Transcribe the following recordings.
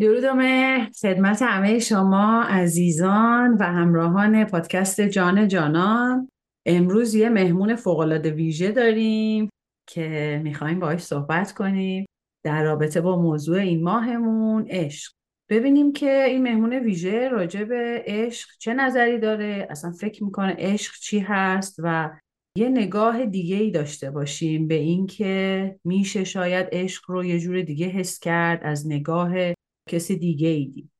درودم خدمت همه شما عزیزان و همراهان پادکست جان جانان. امروز یه مهمون فوقالعاده ویژه داریم که می‌خوایم باهاش صحبت کنیم در رابطه با موضوع این ماهمون عشق. ببینیم که این مهمون ویژه راجع به عشق چه نظری داره. اصلا فکر می‌کنه عشق چی هست و یه نگاه دیگه ای داشته باشیم به اینکه میشه شاید عشق رو یه جور دیگه حس کرد از نگاه کسی دیگه ای دید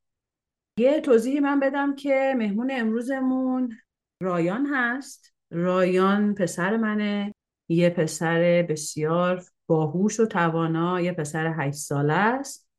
یه توضیحی من بدم که مهمون امروزمون رایان هست. رایان پسر منه. یه پسر بسیار باهوش و توانا یه پسر هشت ساله است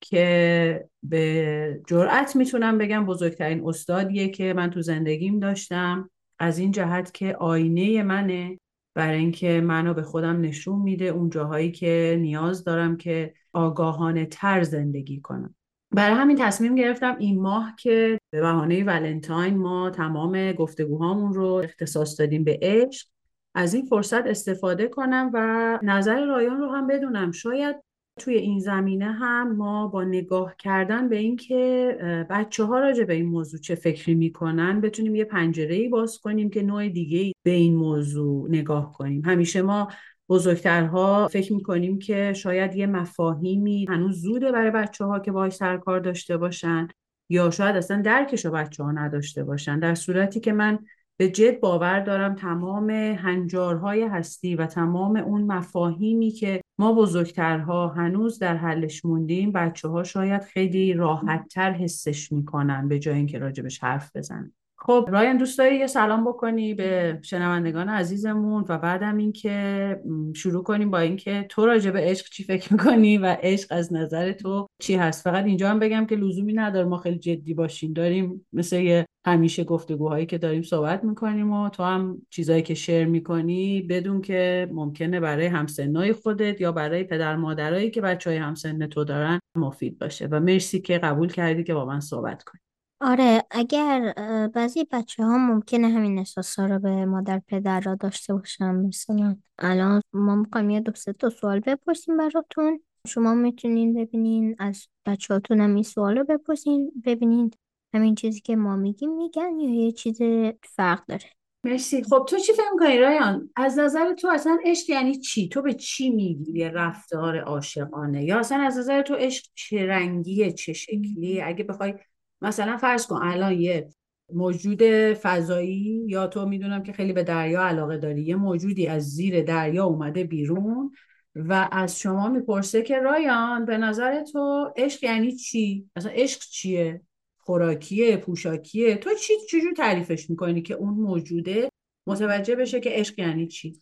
که به جرأت می‌تونم بگم بزرگترین استادیه که من تو زندگیم داشتم. از این جهت که آینه منه. برای اینکه منو به خودم نشون میده اون جاهایی که نیاز دارم که آگاهانه تر زندگی کنم. برای همین تصمیم گرفتم این ماه که به بهانه ولنتاین ما تمام گفتگوهامون رو اختصاص دادیم به عشق. از این فرصت استفاده کنم و نظر رایان رو هم بدونم. شاید توی این زمینه هم ما با نگاه کردن به اینکه بچه ها راجع به این موضوع چه فکری می‌کنن بتونیم یه پنجره ای باز کنیم که نوع دیگه به این موضوع نگاه کنیم. همیشه ما بزرگترها فکر می‌کنیم که شاید یه مفاهیمی هنوز زوده برای بچه ها که باهاش سرکار داشته باشن یا شاید اصلا درکش رو بچه ها نداشته باشن. در صورتی که من به جد باور دارم تمام هنجارهای هستی و تمام اون مفاهیمی که ما بزرگترها هنوز در حلش موندیم بچه ها شاید خیلی راحتتر حسش می‌کنن به جای اینکه راجبش حرف بزنن. خب رایان دوست داری یه سلام بکنی به شنوندگان عزیزمون و بعدم اینکه شروع کنیم با اینکه تو راجع به عشق چی فکر می‌کنی و عشق از نظر تو چی هست؟ فقط اینجا هم بگم که لزومی نداره ما خیلی جدی باشیم. داریم مثل یه همیشه گفتگوهایی که داریم صحبت می‌کنیم و تو هم چیزایی که شیر می‌کنی بدون که ممکنه برای همسنای خودت یا برای پدر مادرایی که بچه های همسن تو دارن مفید باشه. و مرسی که قبول کردی که با من صحبت کنی. آره اگر بعضی بچه ها ممکنه همین احساس رو به مادر پدر را داشته باشن. مثلا الان ما می‌خوایم یه دو سه تا سوال بپرسیم براتون. شما می‌تونین ببینین از بچه هاتون هم این سوال رو بپرسین ببینین همین چیزی که ما میگیم میگن یا یه چیز فرق داره. مرسی. خب تو چی فکر کنی رایان؟ از نظر تو اصلا عشق یعنی چی؟ تو به چی میگی رفتار عاشقانه؟ یا اصلا از نظر تو عشق چه رنگیه چه شکلیه؟ اگه بخوای مثلا فرض کن الان یه موجود فضایی یا تو می‌دونم که خیلی به دریا علاقه داری یه موجودی از زیر دریا اومده بیرون و از شما می‌پرسه که رایان به نظر تو عشق یعنی چی؟ اصلا عشق چیه؟ خوراکیه پوشاکیه تو چی چجور تعریفش می‌کنی که اون موجوده متوجه بشه که عشق یعنی چی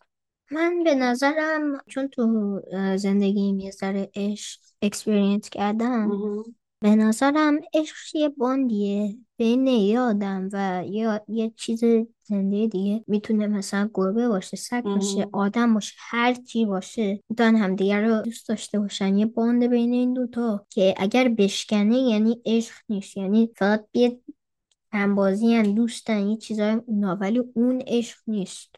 من به نظرم چون تو زندگیم یه ذره عشق اکسپریانس کردم به نظرم عشق یه باندیه بین یه آدم و یه, یه چیز زنده دیگه. می‌تونه مثلا گربه باشه سگ باشه آدم باشه هر چی باشه می‌تونن همدیگه رو دوست داشته باشن. یه باند بین این دوتا که اگر بشکنه یعنی عشق نیست. یعنی فقط بیه همبازی هن دوستن یه چیزای اونا ولی اون عشق نیست.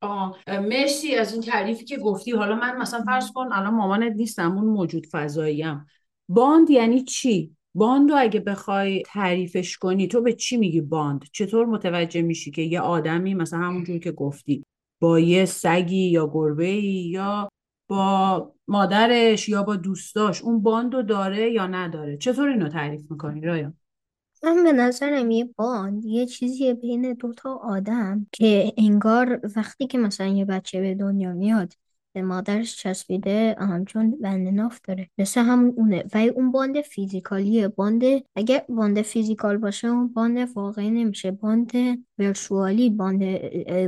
آه مرسی از این تعریفی که گفتی. حالا من مثلا فرض کن الان مامانت نیستم اون موجود فضاییم. bond یعنی چی؟ bond رو اگه بخوای تعریفش کنی تو به چی میگی bond؟ چطور متوجه میشی که یه آدمی مثلا همونجور که گفتی با یه سگی یا گربه یا با مادرش یا با دوستاش اون bond رو داره یا نداره؟ چطور اینو تعریف می‌کنی رایا من به نظرم یه bond یه چیزیه بین دوتا آدم که انگار وقتی که مثلا یه بچه به دنیا میاد به مادرش چسبیده چون بند ناف داره. مثل همون اونه. و اون bond physical یه. bond اگه bond physical باشه اون bond واقعی نمیشه. bond virtual ی bond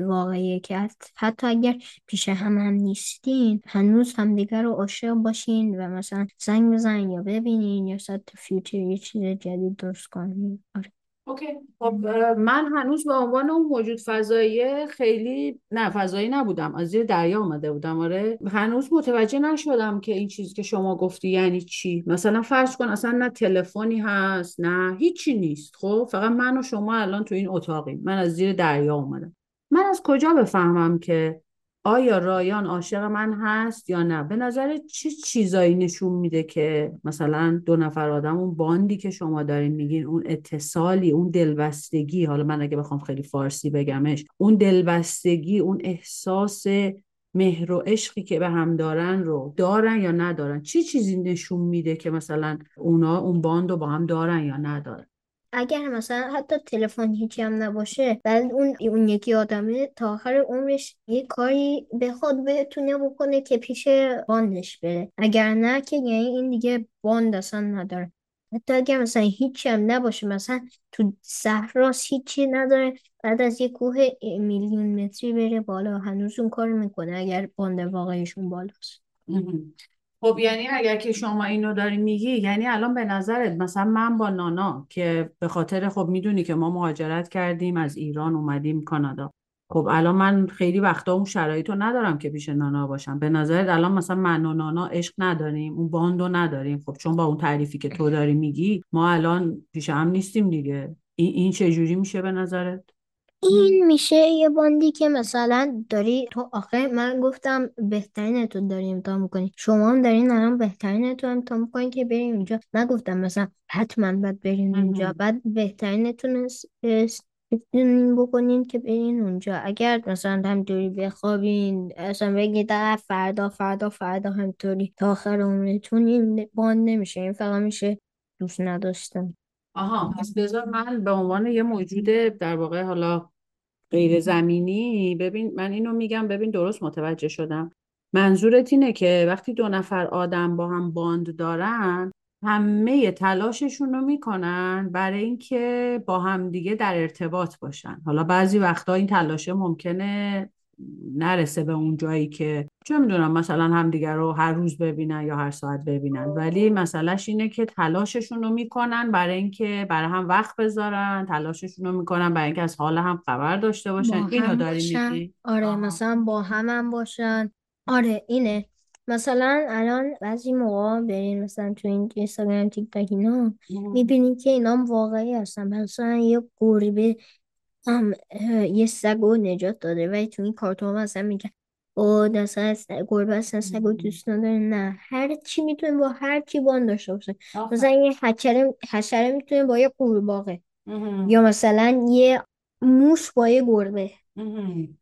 واقعیه که حتی اگر پیش هم هم نیستین هنوز همدیگر رو عاشق باشین و مثلا زنگ بزنین یا ببینین یا ساعت future یه چیز جدید درست کنین. آره. okay. خب من هنوز به عنوان اون موجود فضایی خیلی نه فضایی نبودم. از زیر دریا آمده بودم. آره. هنوز متوجه نشدم که این چیزی که شما گفتی یعنی چی. مثلا فرض کن اصلا نه تلفنی هست نه هیچی نیست. خب فقط من و شما الان تو این اتاقیم. من از زیر دریا اومدم. من از کجا بفهمم که آیا رایان عاشق من هست یا نه؟ به نظر چه چیزایی نشون میده که مثلا دو نفر آدم اون باندی که شما دارین میگین اون اتصالی اون دلبستگی حالا من اگه بخوام خیلی فارسی بگمش اون دلبستگی اون احساس مهر و عشقی که به هم دارن رو دارن یا ندارن؟ چی چیزی نشون میده که مثلا اونا اون باند رو با هم دارن یا ندارن؟ اگر مثلا حتی تلفن هیچی هم نباشه بعد اون اون یکی آدمه تا آخر عمرش یه کاری بخواد بتونه بکنه که پیش باندش بره. اگر نه که یعنی این دیگه باند اصلا نداره. حتی اگر مثلا هیچی هم نباشه مثلا تو صحراس هیچی نداره بعد از یه کوه میلیون متری بره بالا هنوز اون کار می‌کنه اگر باند واقعیشون بالاست. خب یعنی اگر که شما اینو داری میگی یعنی الان به نظرت مثلا من با نانا که به خاطر خب می‌دونی که ما مهاجرت کردیم از ایران اومدیم کانادا. خب الان من خیلی وقتا اون شرایطو ندارم که پیش نانا باشم. به نظرت الان مثلا من و نانا عشق نداریم اون باندو نداریم. خب چون با اون تعریفی که تو داری میگی ما الان پیش هم نیستیم دیگه. این این چجوری میشه به نظرت؟ این میشه یه باندی که مثلا داری تو آخه من گفتم بهترین تو داری امتحان می‌کنی. شما هم دارین الان بهترین تو امتحان می‌کنی که بریم اونجا نگفتم مثلا حتما باید برین اونجا بعد بهترینتون بتونین بکنین که برین اونجا. اگر مثلا همطوری بخوابین اصلا بگید "آه، فردا فردا فردا همطوری تا آخر عمرتون این باند نمیشه. این فقط میشه دوست نداشتن. آها. پس بذار من به عنوان یه موجود در واقع حالا غیر زمینی ببین من اینو میگم ببین درست متوجه شدم. منظورت اینه که وقتی دو نفر آدم با هم باند دارن همه تلاششون رو می‌کنن برای اینکه با هم دیگه در ارتباط باشن. حالا بعضی وقتا این تلاشه ممکنه نرسه به اون جایی که چه می‌دونم مثلا همدیگه رو هر روز ببینن یا هر ساعت ببینن. ولی مسئلهش اینه که تلاششون رو می‌کنن برای اینکه برای هم وقت بذارن تلاششون رو می‌کنن برای اینکه از حال هم خبر داشته با باشن. اینو هم داری میگی؟ آره آها. مثلا با هم هم باشن. آره اینه. مثلا الان بعضی موقع برین مثلا تو این اینستاگرام تیک تاک اینا می‌بینین که اینا هم واقعی هستن. مثلا یه گربه هم یه سگ رو نجات داده. ولی تو این کارتون مثلا میگه او مثلا گربه اصلا سگ رو دوست نداره نه هر چی می‌تونه با هر کی باند داشته باشه. مثلا یه حشره حشره می‌تونه با یه قورباغه. یا مثلا یه موش با یه گربه.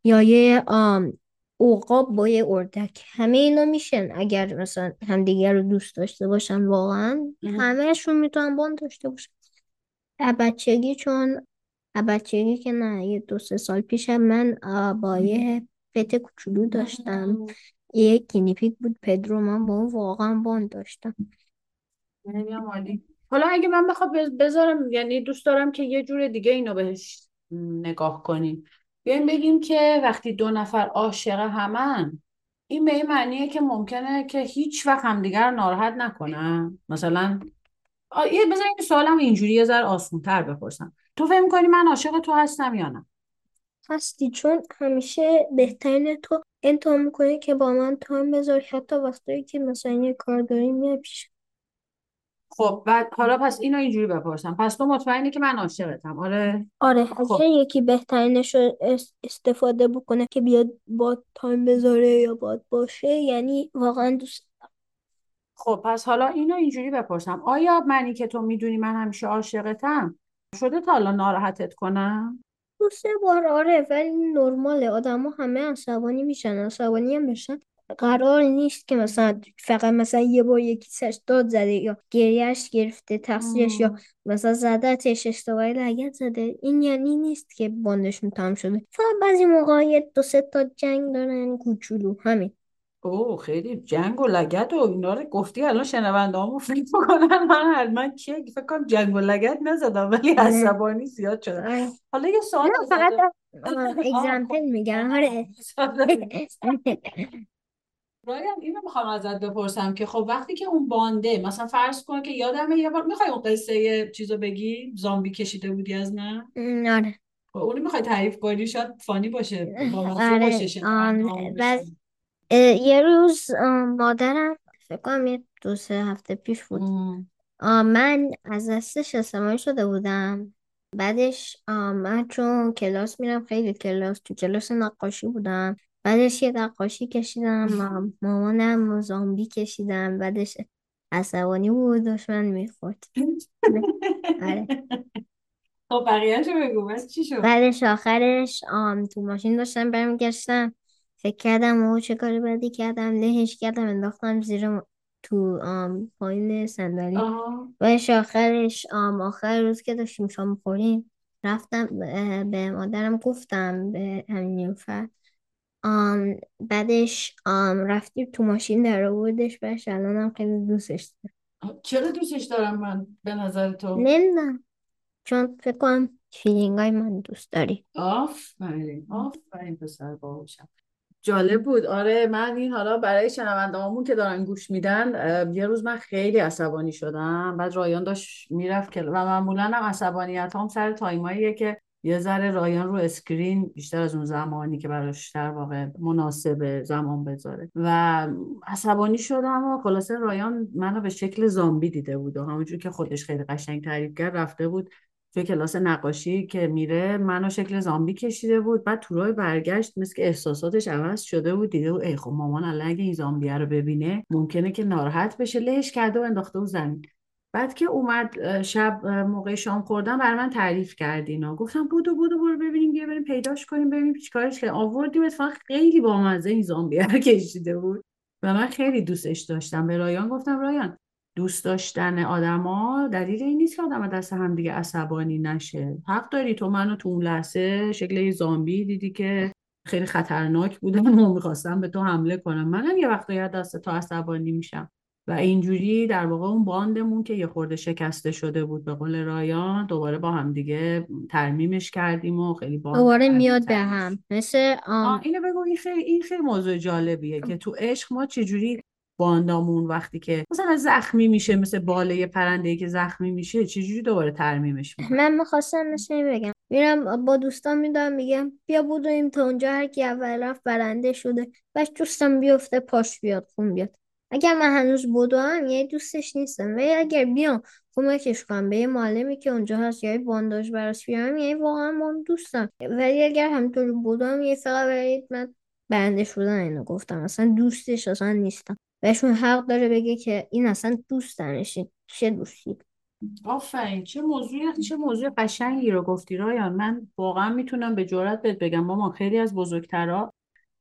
یا یه آم عقاب با یه اردک. همه اینا میشن اگر مثلا همدیگر رو دوست داشته باشن واقعا. همهشون می‌تونن باند داشته باشن. از بچگی چون از بچگی که نه یه دو سه سال پیشم من با یه pet کوچولو داشتم. یه guinea pig بود پدرو من با اون واقعا bond داشتم. هم عالی. حالا اگه من بخوام بذارم یعنی دوست دارم که یه جور دیگه اینو بهش نگاه کنیم. بیایم بگیم که وقتی دو نفر عاشق همن این به این معنیه که ممکنه که هیچ وقت همدیگر ناراحت نکنن. مثلا یه بذار این سوالم اینجوری یه ذره آسان‌تر بپرسم. تو فکر می‌کنی من عاشق تو هستم یا نه؟ هستی چون همیشه بهترین تو امتحان می‌کنه که با من time بذاری حتی وقتایی که مثلا یه کار داری میاد پیش خب بعد حالا پس اینو اینجوری بپرسم. پس تو مطمئنی که من عاشقتم. آره. آره اگه خب یکی بهترینش رو اس- استفاده بکنه که بیاد با time بذاره یا باد باشه یعنی واقعا دوست خب پس حالا اینو اینجوری بپرسم. آیا منی که تو می‌دونی من همیشه عاشقتم؟ شده تا حالا ناراحتت کنم؟ دو سه بار آره ولی نرماله. آدما همه عصبانی میشن عصبانی هم بشن قرار نیست که مثلا فقط مثلا یه بار یکی سرش داد زده یا گریهش گرفته تقصیرش یا. مثلا زدتش اشتباهی لگد زده. این یعنی نیست که باندشون تمام شده. فقط بعضی موقع یه دو سه تا جنگ دارن کوچولو همین. اوه خیلی جنگ و لگد و اینا رو گفتی الان شنونده همون فکر می‌کنن. من حتما چیه فکر کنم جنگ و لگد نزدم ولی نه عصبانی زیاد شدم. آره. حالا یه سوال نه فقط اگزمپل میگم آره. رایان اینو می‌خوام ازت بپرسم که خب وقتی که اون بانده مثلا فرض کن که یادمه یه بار می‌خوای اون قصه چیزو بگی؟ زامبی کشیده بودی از من؟ آره. خب اونو می‌خوای تعریف کنی؟ شاید فانی باشه بامزه باشه آره یه روز آم، مادرم فکر کنم یه دو سه هفته پیش بود. آم، من از دستش عصبانی شده بودم. بعدش آم، من چون کلاس میرم خیلی کلاس تو کلاس نقاشی بودم. بعدش یه نقاشی کشیدم مام- مامانم زامبی کشیدم. بعدش عصبانی بود دشمن می‌خورد. آره. خب بقیهشو بگو بس چی شد؟ بعدش آخرش آم تو ماشین داشتم برمیگشتم. فکر کردم او چه کاری بدی کردم لهش کردم انداختم زیر م- تو um پایین صندلی. آها. بعدش آخرش um آخر روز که داشتیم شام خوریم رفتم اه، به مادرم گفتم به همین نیلوفر um بعدش um رفتیم تو ماشین در آوردش بهش الانم خیلی دوستش دارم. چرا دوستش دارم من؟ به نظر تو؟ نمی‌دونم. چون فکر کنم feeling های من دوست داری. آفرین آفرین پسر باهوشم. جالب بود. آره من این حالا برای شنوندهامون که دارن گوش میدن یه روز من خیلی عصبانی شدم. بعد رایان داشت می‌رفت که و معمولا هم عصبانیت هم سر time اییه که یه ذره رایان رو screen بیشتر از اون زمانی که براش در واقع مناسب زمان بذاره. و عصبانی شدم و خلاصه رایان منو به شکل زامبی دیده بود و همونجور که خودش خیلی قشنگ تعریف کرد رفته بود توی کلاس نقاشی که میره منو شکل زامبی کشیده بود. بعد تو راه برگشت مثل که احساساتش عوض شده بود. دیده بود ای خب مامان الان اگه این زامبیه رو ببینه ممکنه که ناراحت بشه. لهش کرده و انداخته و زمین. بعد که اومد شب موقع شام خوردن بر من تعریف کرد اینا. گفتم بودو بودو برو ببینیم بیا بریم پیداش کنیم ببینیم چیکارش کنیم آوردیم اتفاقا خیلی بامزه این زامبیه رو کشیده بود. و من خیلی دوستش داشتم. به رایان گفتم رایان دوست داشتن آدما دلیل این نیست که آدم دست هم دیگه عصبانی نشه. حق داری تو منو تو اون لحظه شکل یه زامبی دیدی که خیلی خطرناک بودم و می‌خواستم به تو حمله کنم. منم یه وقتایی از دست تو عصبانی میشم. و اینجوری در واقع اون باندمون که یه خورده شکسته شده بود به قول رایان دوباره با هم دیگه ترمیمش کردیم و خیلی باند دوباره میاد به هم. مثل آه. آم اینو بگو این خیلی این خیلی موضوع جالبیه که تو عشق ما چجوری باندامون وقتی که مثلا زخمی میشه مثل باله پرنده که زخمی میشه چجوری دوباره ترمیمش می‌کنه؟ من می‌خواستم مثل بگم. میرم با دوستان میدم میگم بیا بودیم تا اونجا هر کی اول رفت برنده شده. بس دوستم بیفته پاش بیاد خون بیاد. اگر من هنوز بدوم یه دوستش نیستم. ولی اگر بیام کمکش کنم. به یه معلمی که اونجا هست یه بانداژ براش بیارم یعنی واقعا اون دوستم. ولی اگر همینطوری بدوم یه فقط برای من برنده شدن اینو گفتم. اصلا دوستش اصلا نیستم. بهشون حق داره بگه که این اصلا دوست درشه چه دوستی؟ آفرین چه موضوعی چه موضوع قشنگی رو گفتی رایان. من واقعا می‌تونم به جرات بهت بگم. مامان خیلی از بزرگترا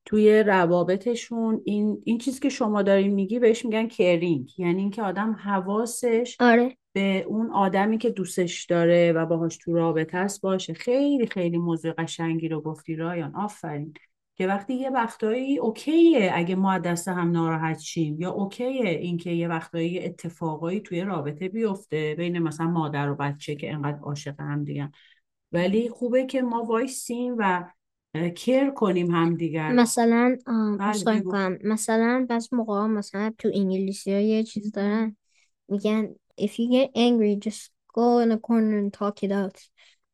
توی روابطشون این این چیزی که شما دارین میگی بهش میگن کرینگ یعنی اینکه آدم حواسش آره. به اون آدمی که دوستش داره و باهاش تو رابطه است باشه. خیلی خیلی موضوع قشنگی رو گفتی رایان. آفرین. که وقتی یه وقتایی اوکیه اگه ما دست هم ناراحت شیم یا اوکیه اینکه یه وقتایی اتفاقایی توی رابطه بیفته بین مثلا مادر و بچه که انقدر عاشق هم دیگه ولی خوبه که ما وایسیم و کیر کنیم همدیگر. رو مثلا بله کنم مثلا بعض موقع مثلا تو انگلیسی ها یه چیز دارن میگن if you get angry just go in a corner and talk it out.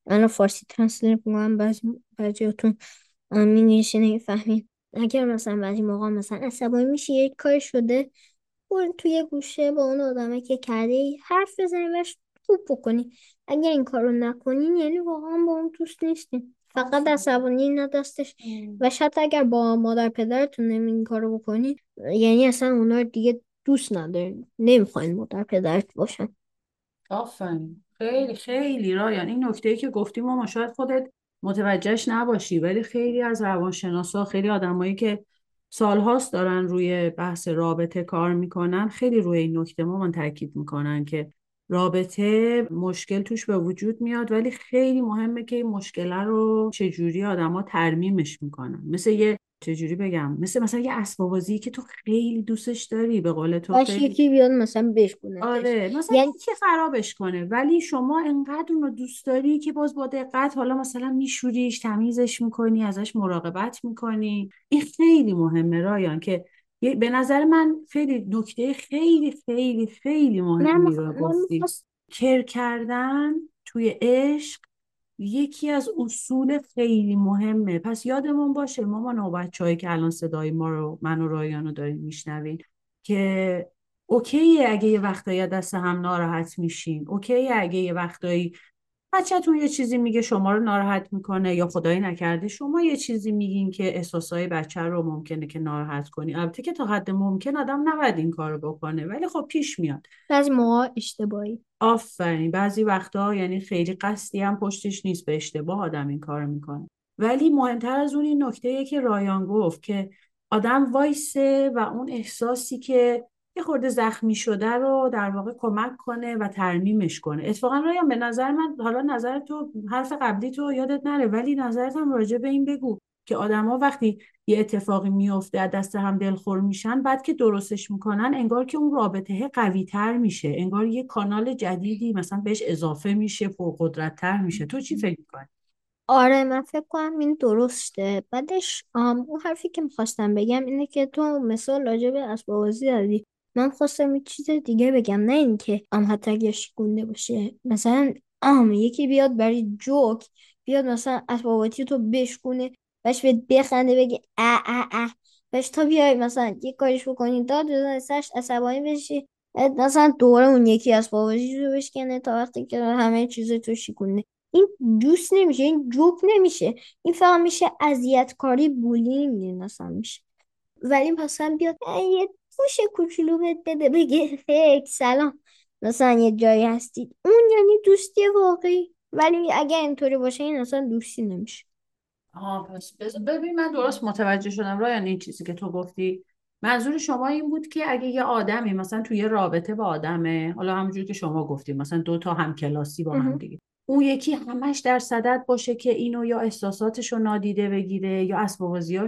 من فارسی ترنسلیت می‌کنم بعضی بعضیاتون انگلیسی نمی‌فهمین. اگر مثلا بعضی موقع مثلا عصبانی میشه یه کار شده برو توی گوشه با اون آدمه که کرده حرف بزنی بهش خوب بکنی. اگر این کارو نکنین یعنی واقعا با اون دوست نیستین فقط عصبانی نه دستش. و شاید اگر با مادر پدرتون نمی این کارو بکنین یعنی اصلا اونا رو دیگه دوست ندارین نمی‌خواین مادر پدرت باشن. آفرین. خیلی خیلی رایان. این نکته که گفتیم ما شاید خودت متوجهش نباشی. ولی خیلی از روانشناسا خیلی آدمایی که سالهاست دارن روی بحث رابطه کار می‌کنن خیلی روی این نکته ما من تاکید می‌کنن که رابطه مشکل توش به وجود میاد ولی خیلی مهمه که این مشکل رو چجوری آدما ترمیمش می‌کنن. مثل یه چجوری بگم مثل مثلا یه اسباب که تو خیلی دوستش داری به قول تو خیلی یکی بیاد مثلا بشکونتش. آره مثلا یعنی یکی خرابش کنه ولی شما انقدر اونو دوست داری که باز با دقت حالا مثلا میشوریش تمیزش می‌کنی ازش مراقبت می‌کنی. این خیلی مهمه رایان که به نظر من خیلی نکته خیلی خیلی خیلی مهمی. رو گفتی کر کردن توی عشق یکی از اصول خیلی مهمه پس یادمون باشه و بچه‌هایی که الان صدای ما رو من و رایان رو دارین میشنوین که اوکیه اگه یه وقتایی دست هم ناراحت میشین اوکیه اگه یه وقتایی بچهتون یه چیزی میگه شما رو ناراحت می‌کنه یا خدایی نکرده شما یه چیزی میگین که احساسای بچه رو ممکنه که ناراحت کنی. البته که تا حد ممکن آدم نباید این کارو بکنه ولی خب پیش میاد. بعضی موقع اشتباهی. آفرین. بعضی وقتا یعنی خیلی قصدی هم پشتش نیست به اشتباه آدم این کارو می‌کنه. ولی مهمتر از اون این نکته که رایان گفت که آدم وایسه و اون احساسی که یه خورده زخمی شده رو در واقع کمک کنه و ترمیمش کنه. اتفاقا رایان به نظر من حالا نظر تو حرف قبلی تو یادت نره ولی نظرت هم راجع به این بگو که آدما وقتی یه اتفاقی میفته از دست هم دلخور میشن بعد که درستش می‌کنن انگار که اون رابطه قوی تر میشه. انگار یه کانال جدیدی مثلا بهش اضافه میشه پرقدرت تر میشه. تو چی فکر می‌کنی؟ آره من فکر کنم این درسته. بعدش اون حرفی که می‌خواستم بگم اینه که تو مثال راجع به اسباب بازی دادی. من خواستم یه چیز دیگه بگم نه اینکه ام حتی اگر شکونده باشه. مثلا ام یکی بیاد برای جوک بیاد مثلا اسباباتی تو بشکونه بهش به بخنده بگی ا ا ا بهش تا بیای مثلا یه کارش بکنی داد بزنی سرش عصبانی بشی مثلا دوره اون یکی اسباباتی رو بشکنه تا وقتی که همه چیز تو شکونه این دوست نمیشه این جوک نمیشه. این فقط میشه اذیت کاری بولینگ مثلا میشه ولی مثلا بیاد یه پوش کوچولو بهت بده بگه فکر سلام. مثلا یه جایی هستید. اون یعنی دوستی واقعی. ولی اگه اینطوری باشه این اصلا دوستی نمیشه. آها پس ببین من درست متوجه شدم. رایان یعنی این چیزی که تو گفتی. منظور شما این بود که اگه یه آدمی مثلا توی یه رابطه با آدمه حالا همونجوری که شما گفتیم مثلا دو تا هم کلاسی با هم دیگه. اون یکی همش در صدد باشه که اینو یا احساساتش رو نادیده بگیره یا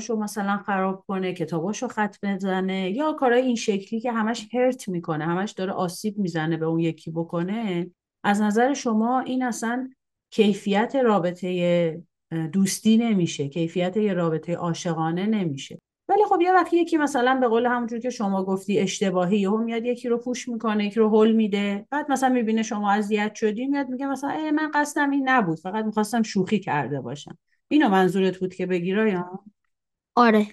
رو مثلا خراب کنه کتاباشو خط بزنه یا کارای این شکلی که همش هرت می‌کنه همش داره آسیب می‌زنه به اون یکی بکنه. از نظر شما این اصلا کیفیت رابطه دوستی نمیشه کیفیت یه رابطه عاشقانه نمیشه. ولی خب یه وقتی یکی مثلا به قول همونجور که شما گفتی اشتباهی یهو میاد یکی رو پوش می‌کنه یکی رو هول میده. بعد مثلا می‌بینه شما اذیت شدی میاد میگه مثلا ای من قصدم این نبود فقط می‌خواستم شوخی کرده باشم. اینو منظورت بود که بگیرا یا آره.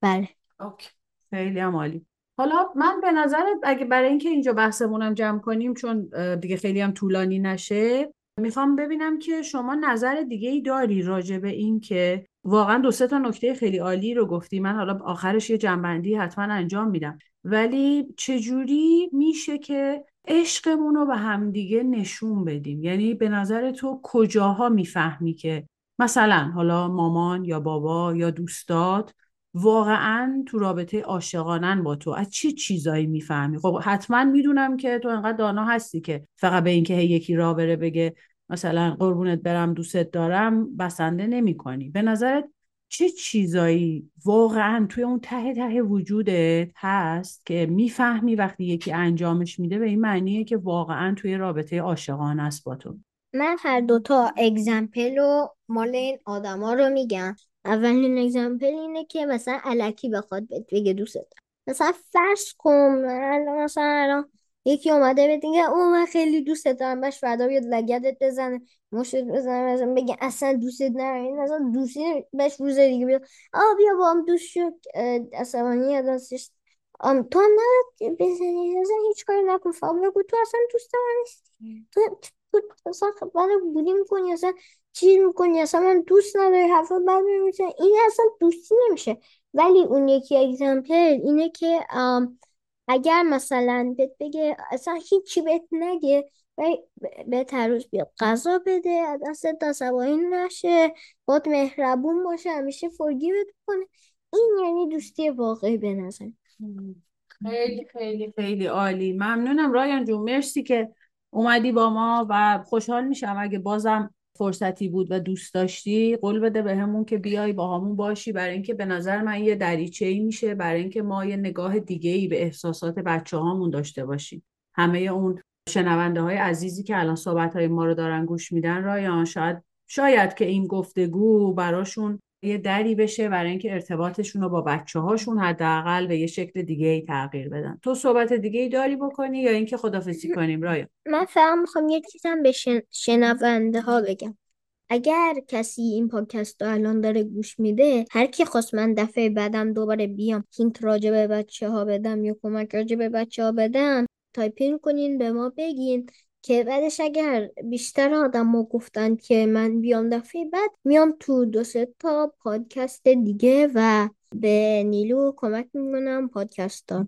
بله. اوکی. خیلی هم عالی. حالا من به نظرت اگه برای اینکه اینجا بحثمونم جمع کنیم چون دیگه خیلی هم طولانی نشه می‌خوام ببینم که شما نظر دیگه ای داری راجع به این که واقعا دو سه تا نکته خیلی عالی رو گفتی. من حالا آخرش یه جنبندی حتما انجام میدم. ولی چجوری میشه که عشقمون رو به همدیگه نشون بدیم؟ یعنی به نظر تو کجاها می‌فهمی که مثلا حالا مامان یا بابا یا دوستات واقعا تو رابطه عاشقانن با تو؟ از چه چی چیزایی می‌فهمی؟ خب حتما می‌دونم که تو انقدر دانا هستی که فقط به اینکه یکی را بره بگه مثلا قربونت برم دوستت دارم بسنده نمی کنی به نظرت چه چیزایی واقعا توی اون ته ته وجودت هست که می‌فهمی وقتی یکی انجامش میده؟ به این معنیه که واقعا توی رابطه عاشقانه است با تو. من هر دوتا اگزمپل و مال این آدما رو میگم. اولین اگزمپل اینه که مثلا علکی بخواد بگه دوست مثلا فرض کن مثلا الان یکی اومده به دیگه او من خیلی دوست دارم باش فردا بیاد لگدت بزنه مشت بزنه مثلا بگه اصلا دوستت این مثلا دوستی بهش روز دیگه بیاد آ بیا با هم دوست شد عصبانی دستش. ام تو هم نباید بزنی اصلا هیچ کاری نکن فقط بگو تو اصلا دوست من نیستی. تو اصلا بعد بودی می‌کنی اصلا چیز می‌کنی اصلا من دوست نداری حرفا بعد میمیشه این اصلا دوستی نمیشه. ولی اون یکی اگزمپل اینه که اگر مثلا بهت بگه اصلا هیچی بهت نگه به تروز بیاد غذا بده از دست عصبانی نشه باد مهربون باشه همیشه فرگی کنه این یعنی دوستی واقعی به نظر. خیلی خیلی خیلی عالی. ممنونم رایان جون. مرسی که اومدی با ما و خوشحال میشم. اگه بازم فرصتی بود و دوست داشتی قول بده به همون که بیای با همون باشی. برای اینکه به نظر من یه دریچه ای میشه. برای اینکه ما یه نگاه دیگه ای به احساسات بچه هامون داشته باشیم. همه اون شنونده های عزیزی که الان صحبت های ما رو دارن گوش میدن رایان شاید شاید که این گفتگو براشون یه دری بشه برای اینکه ارتباطشون رو با بچه هاشون حداقل به یه شکل دیگه ای تغییر بدن. تو صحبت دیگه ای داری بکنی یا اینکه خدافزی کنیم رایا من فقط می‌خوام یه چیزم به شنونده ها بگم. اگر کسی این پادکست رو الان داره گوش میده هر کی خواست من دفعه بعدم دوباره بیام hint راجع به بچه ها بدم یا کمک راجع به بچه ها بدم typing کنین به ما بگین. که بعدش اگر بیشتر آدم ما گفتن که من بیام دفعه بعد میام تو دو سه تا پادکست دیگه و به نیلو کمک می‌کنم پادکست دار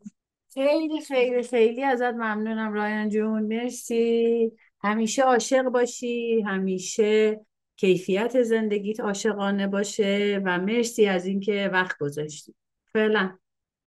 خیلی خیلی خیلی ازت ممنونم رایان جون. مرسی. همیشه عاشق باشی. همیشه کیفیت زندگیت عاشقانه باشه و مرسی از اینکه وقت گذاشتی. فعلا.